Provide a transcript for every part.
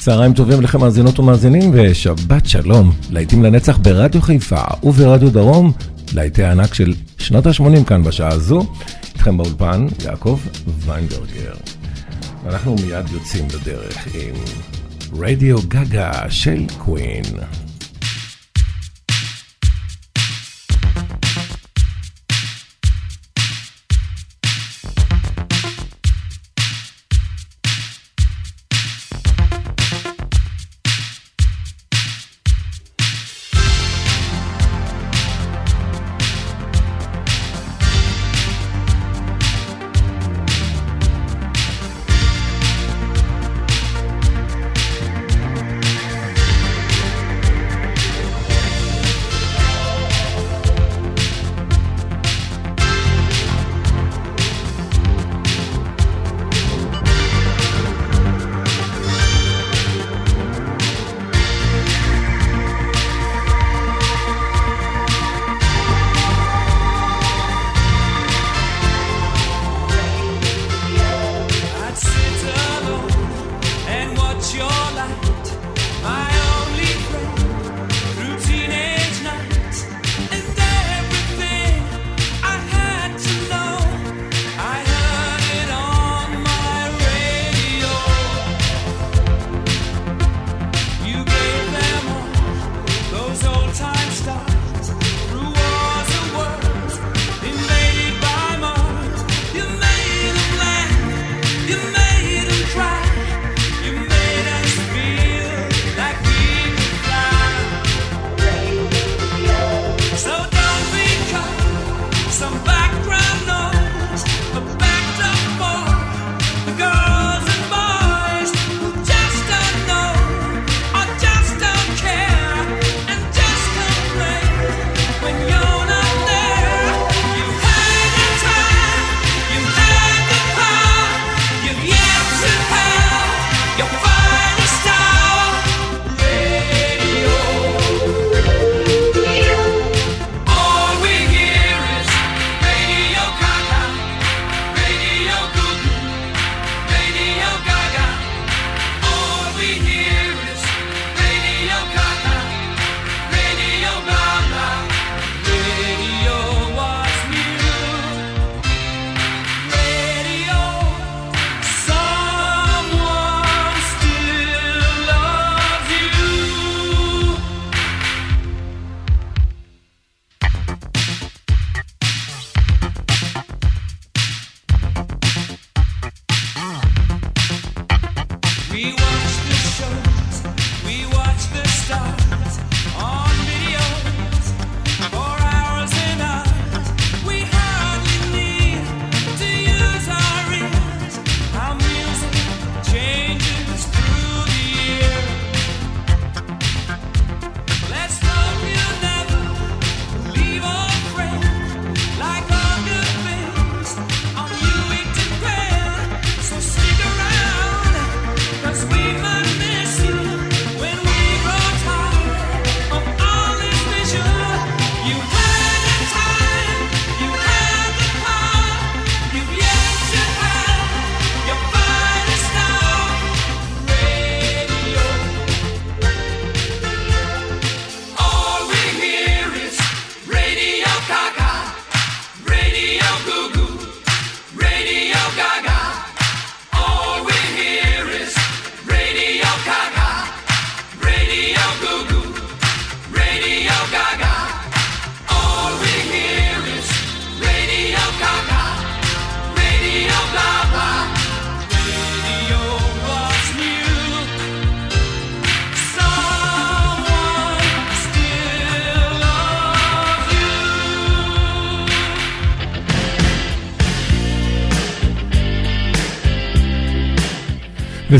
צהריים טובים לכם מאזינות ומאזינים ושבת שלום, להיטים לנצח ברדיו חיפה וברדיו דרום, להיטי הענק של שנות ה-80 כאן בשעה הזו. איתכם באולפן יעקב ויינברגר. אנחנו מיד יוצאים לדרך עם רדיו גגה של קווין.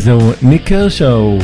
וזהו ניקר שואו.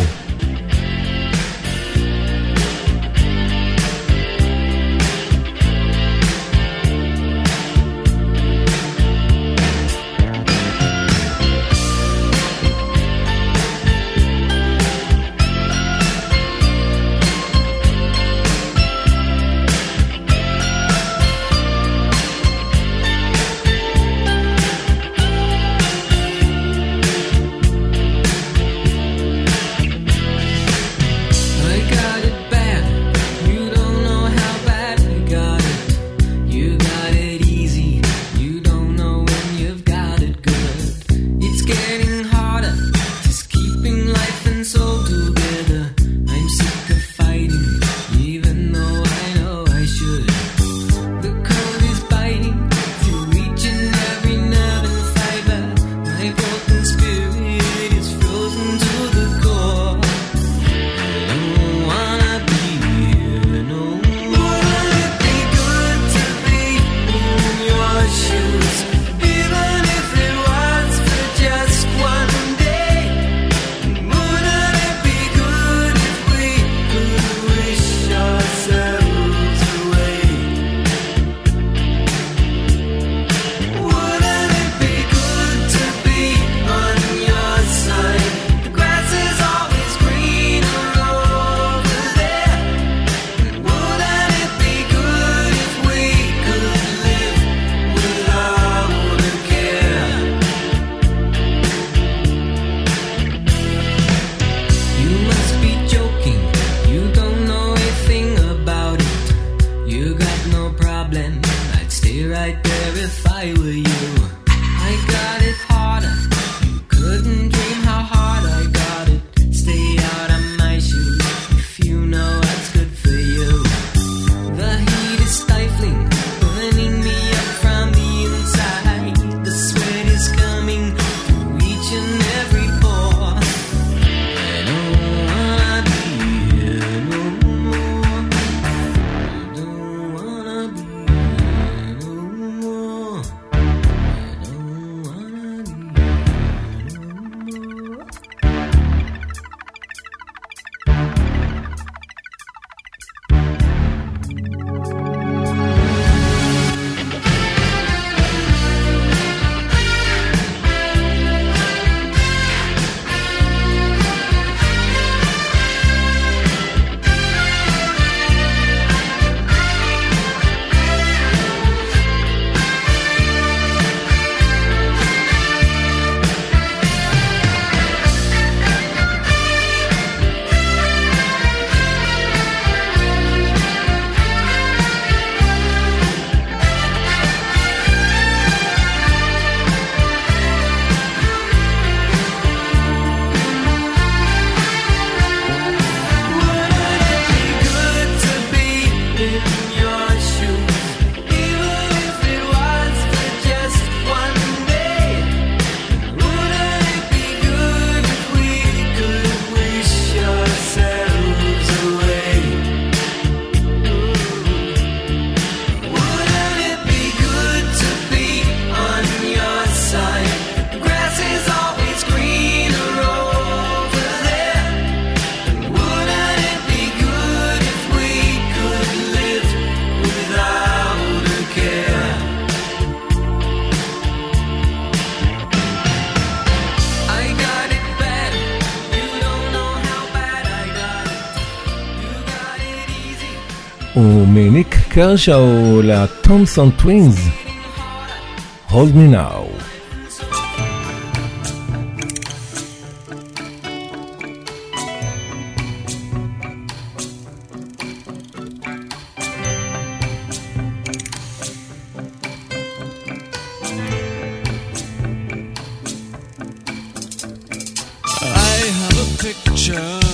ומניק קרשאו לטומסון טווינס, Hold me now. I have a picture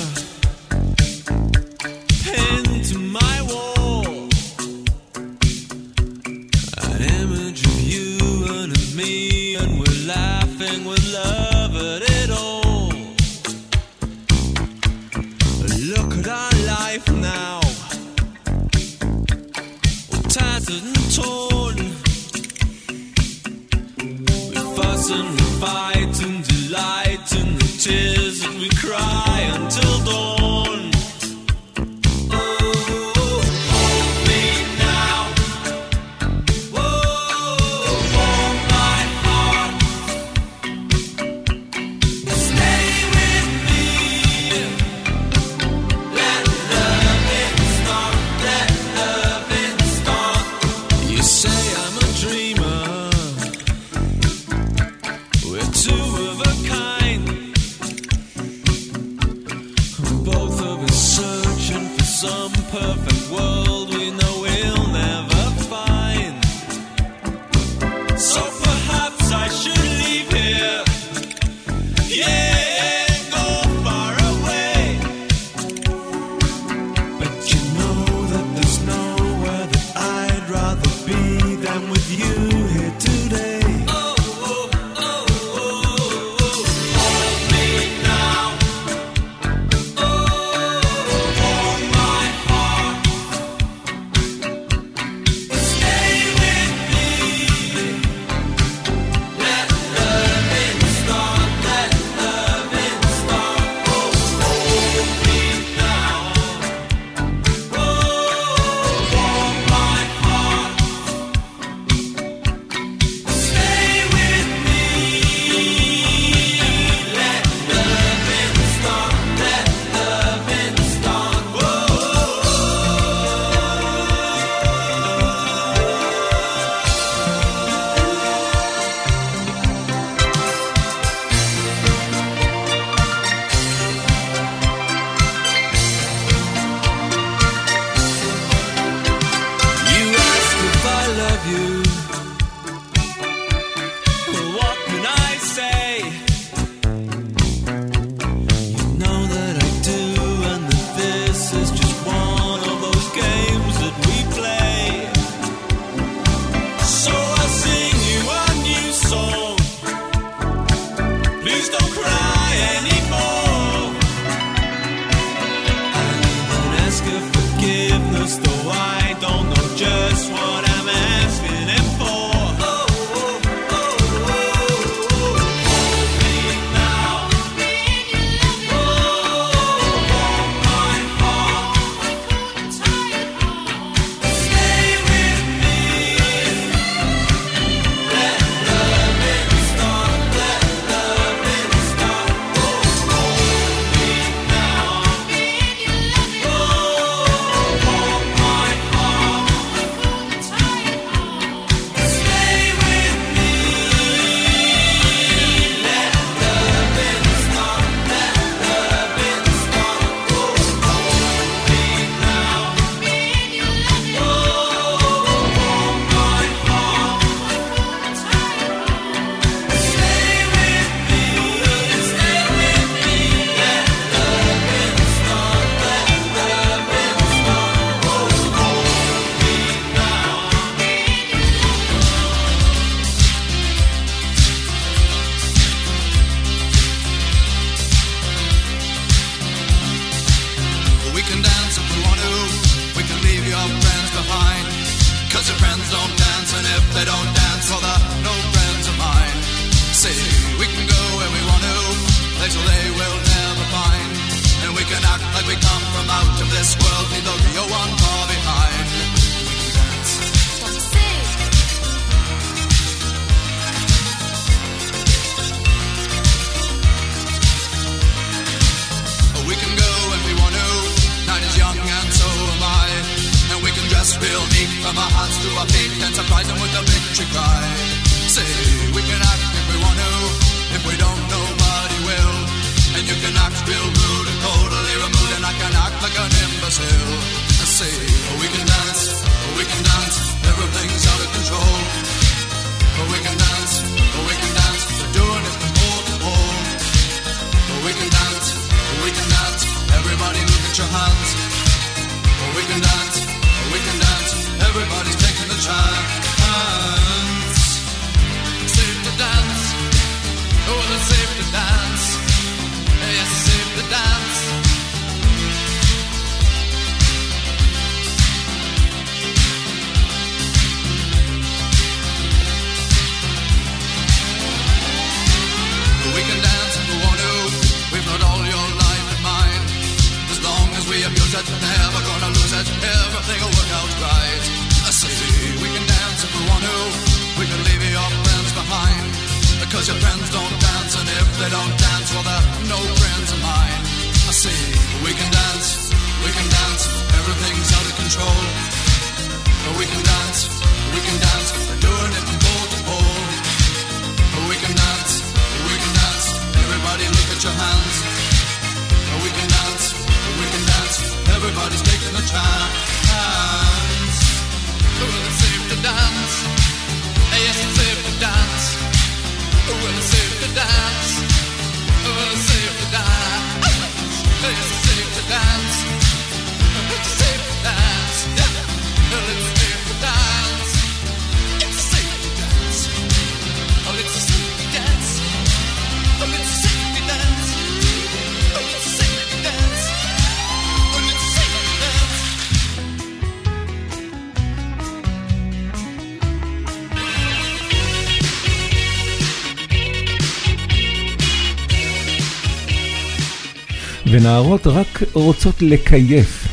ונערות רק רוצות לקייף.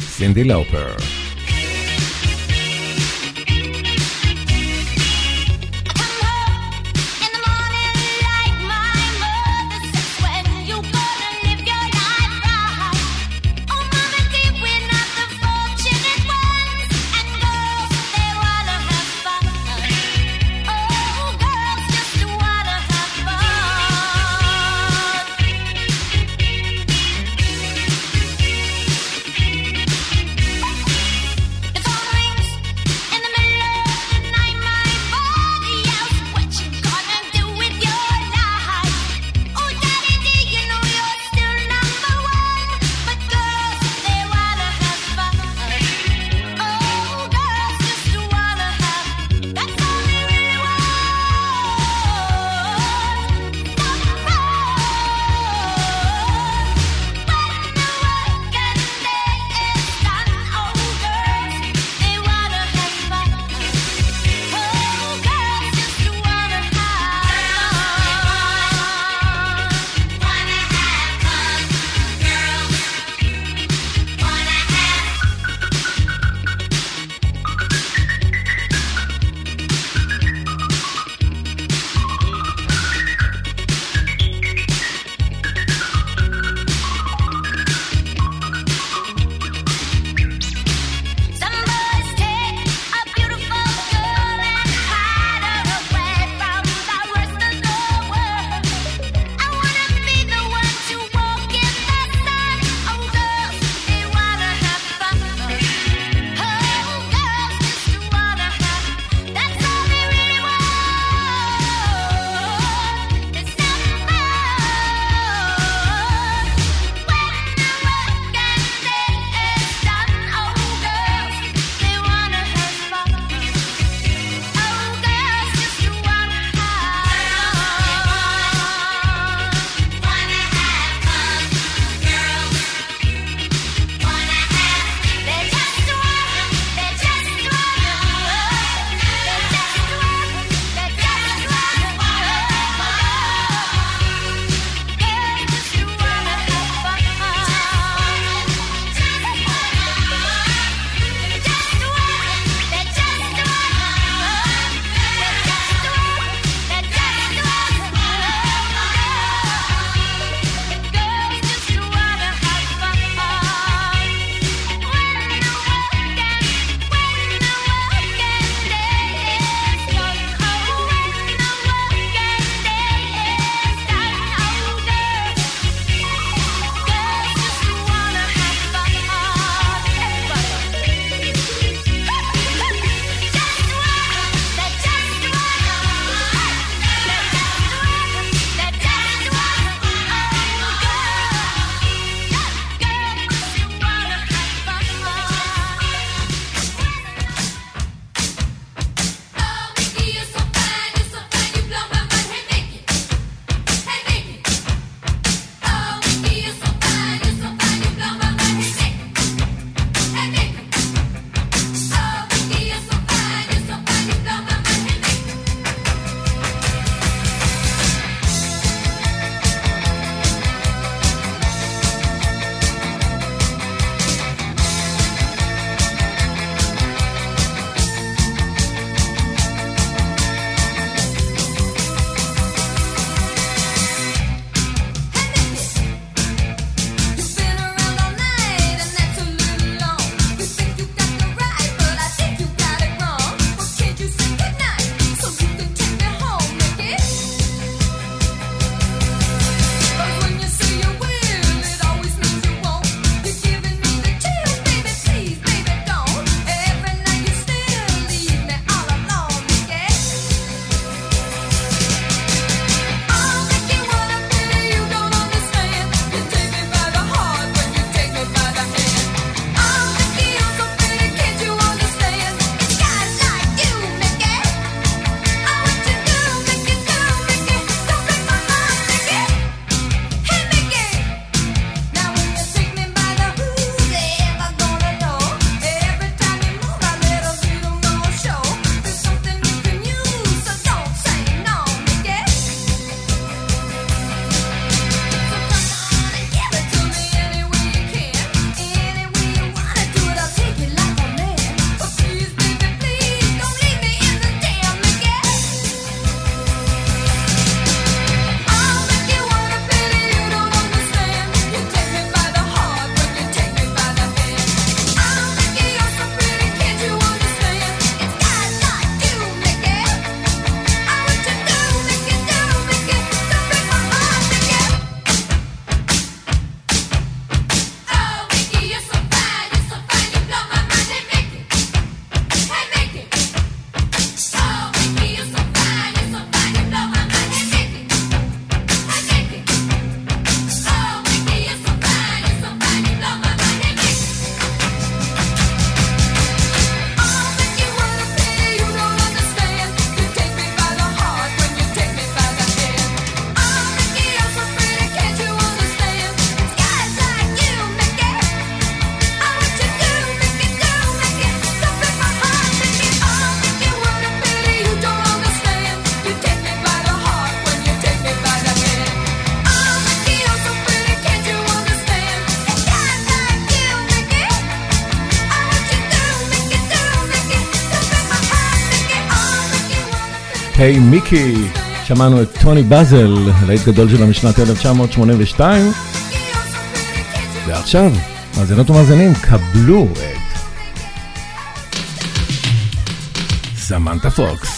סינדי לאופר. מיקי. שמענו את טוני באזל, הלהיט גדול שלו משנת 1982. ועכשיו, מאזינות ומאזינים, קבלו את סמנטה פוקס.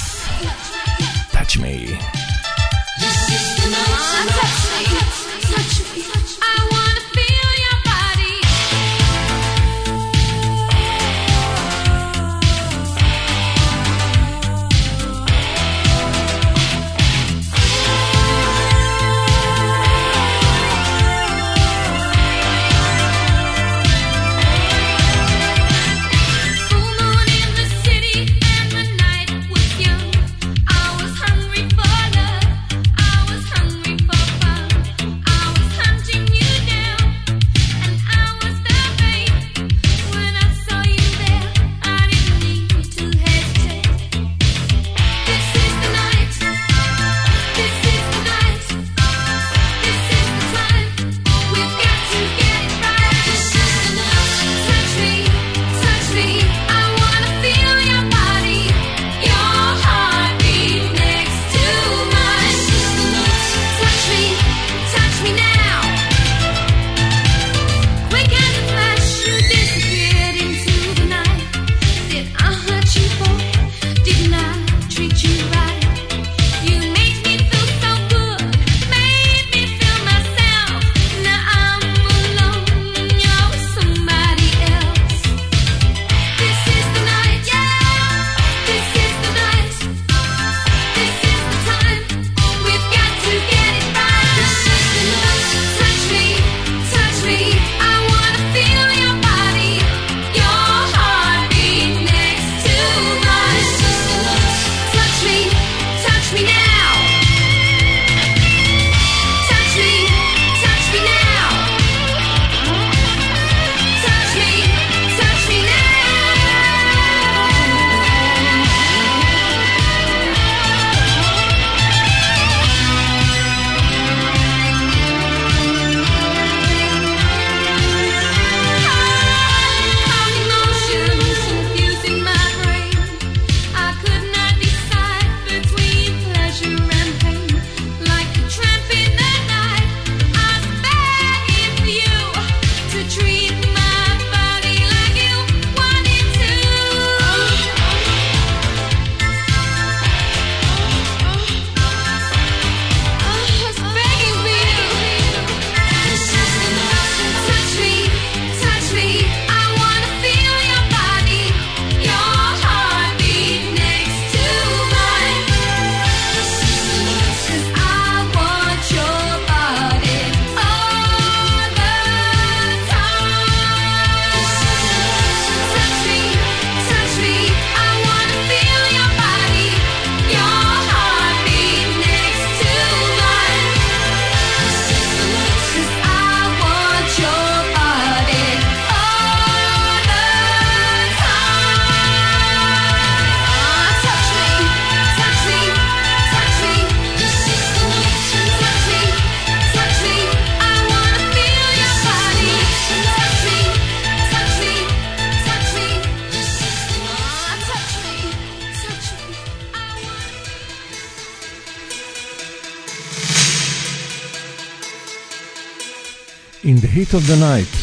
Heat of the Night,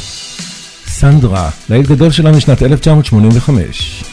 סנדרה, לעיל גדול שלה משנת 1985.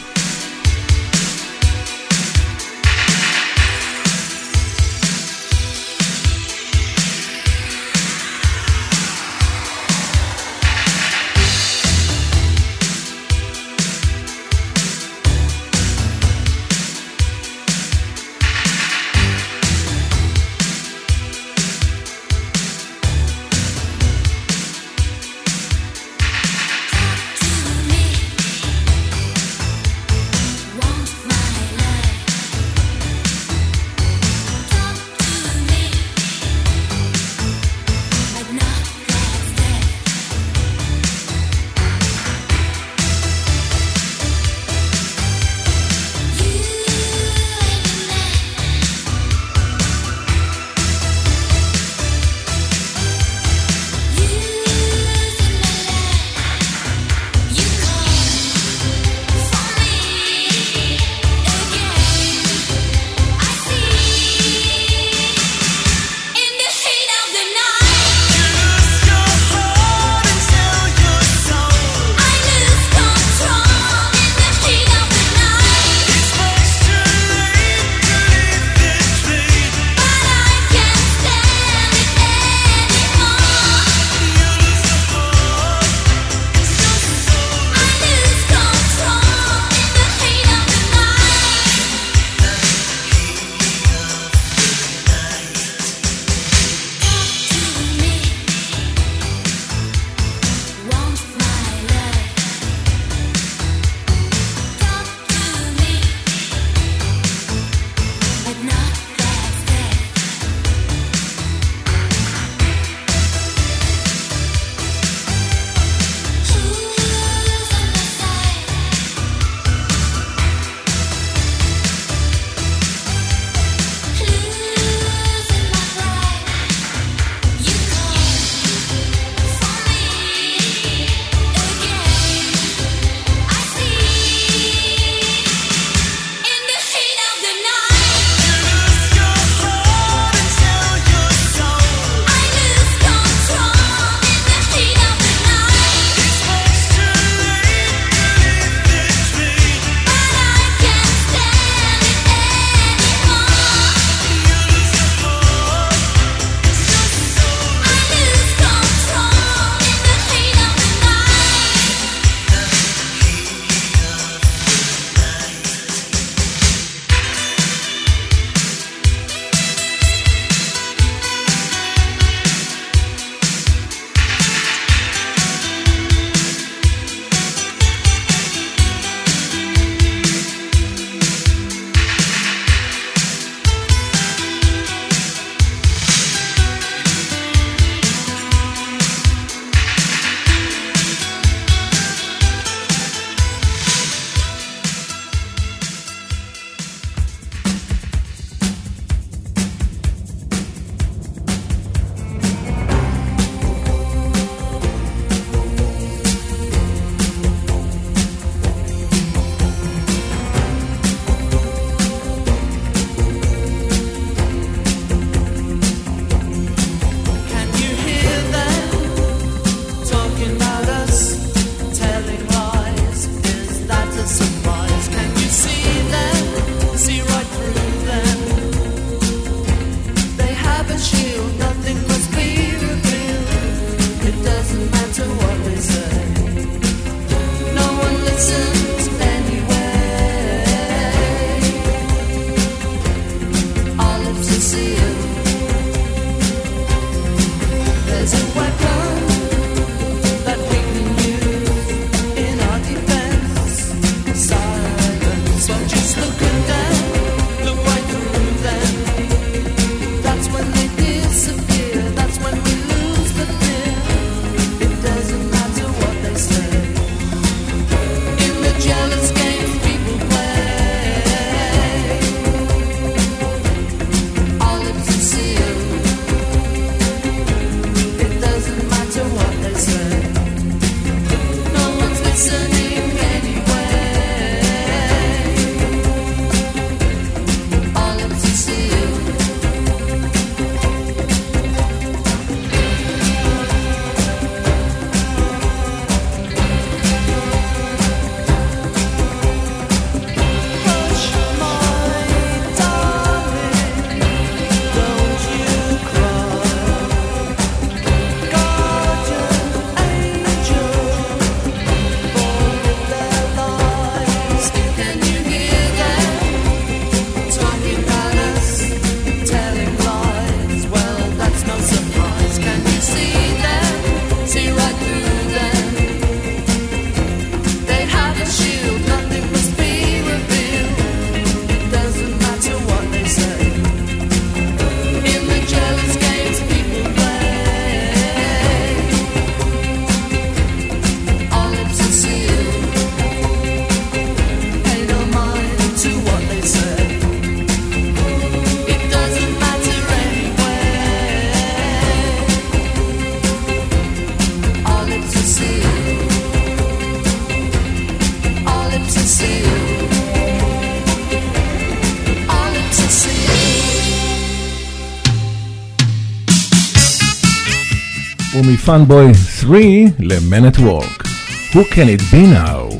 פאנבוי 3 ל-Man at Work. Who can it be now?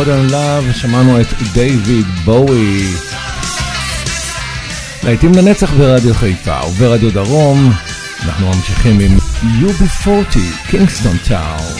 Modern Love, שמענו את דיוויד בואי. להיטים לנצח ברדיו חיפה וברדיו דרום, אנחנו ממשיכים עם UB40, קינגסטון טאו.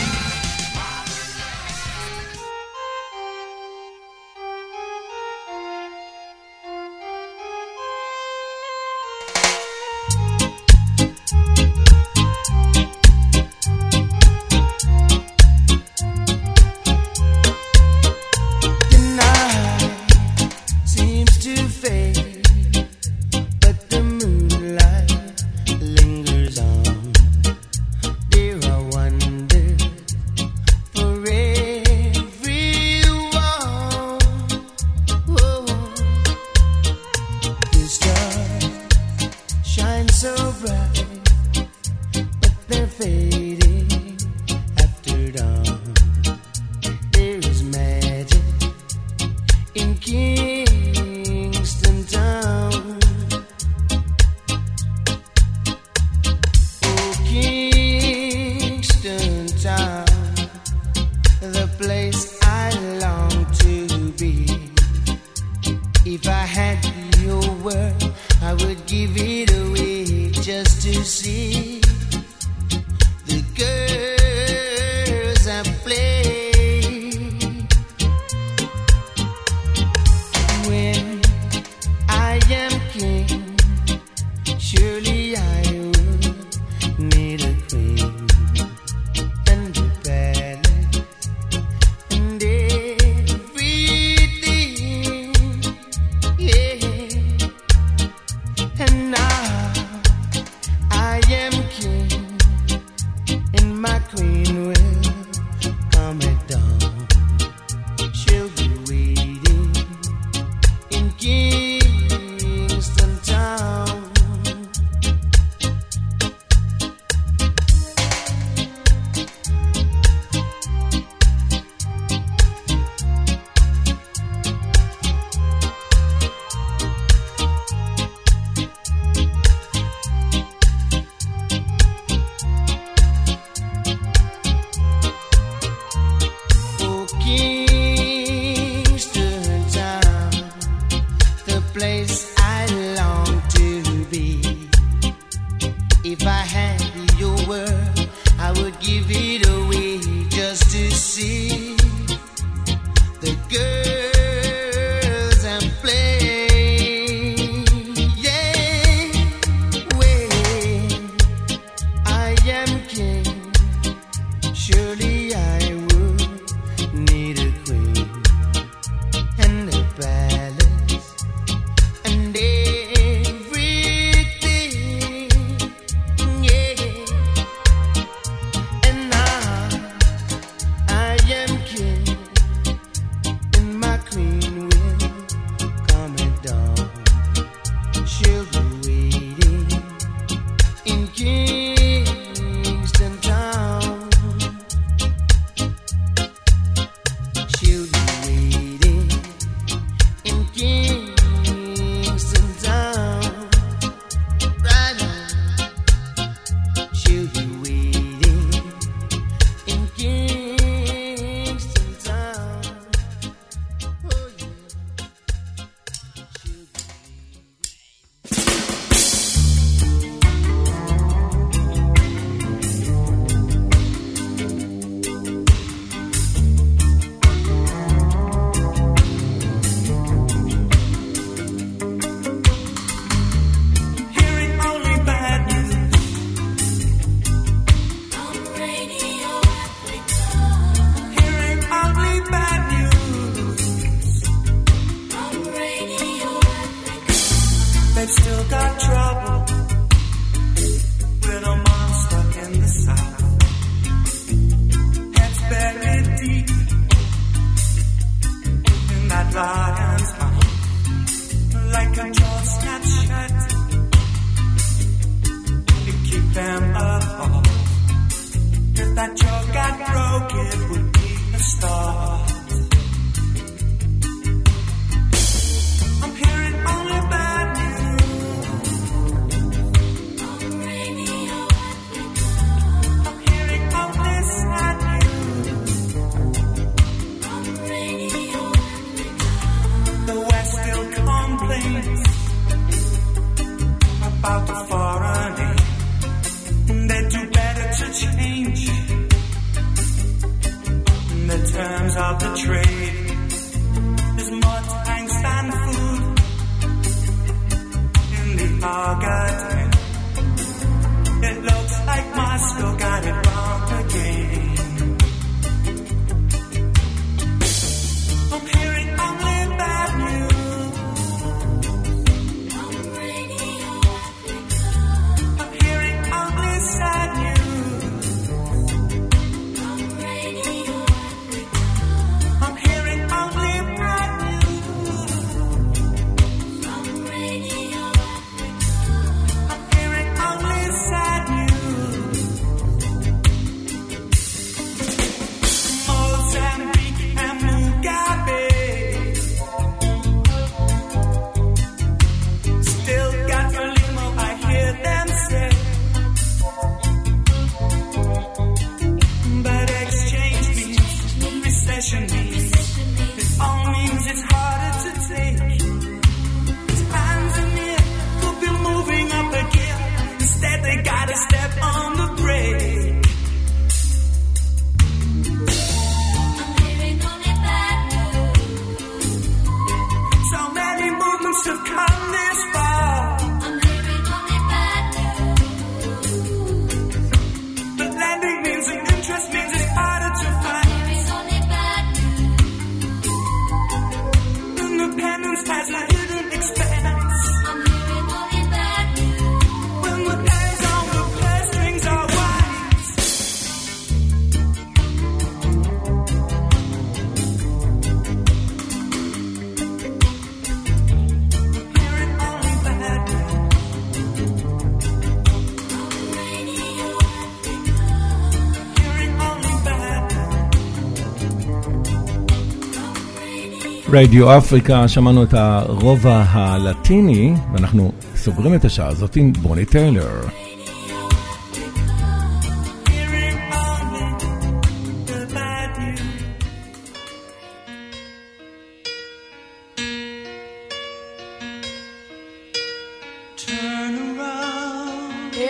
רדיו אפריקה, שמענו את הרובע הלטיני, ואנחנו סוגרים את השעה הזאת עם בוני טיילר.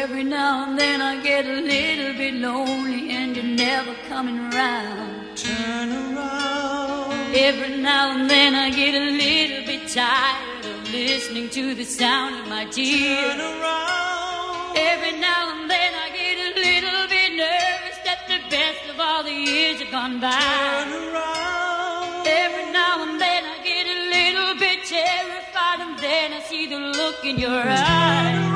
Every now and then I get a little bit lonely and you're never coming around. Turn around. Every now and then I get a little bit tired of listening to the sound of my tears. Every now and then I get a little bit nervous that the best of all the years have gone by. Every now and then I get a little bit terrified, and then I see the look in your eyes.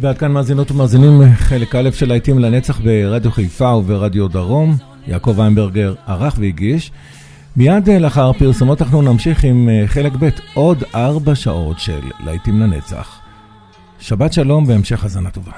ועד כאן מאזינות ומאזינים, חלק א' של להיטים לנצח ברדיו חיפה וברדיו דרום. יעקב איינברגר ערך והגיש. מיד אה, לאחר פרסומות אנחנו נמשיך עם אה, חלק ב' עוד ארבע שעות של להיטים לנצח. שבת שלום והמשך הזנה טובה.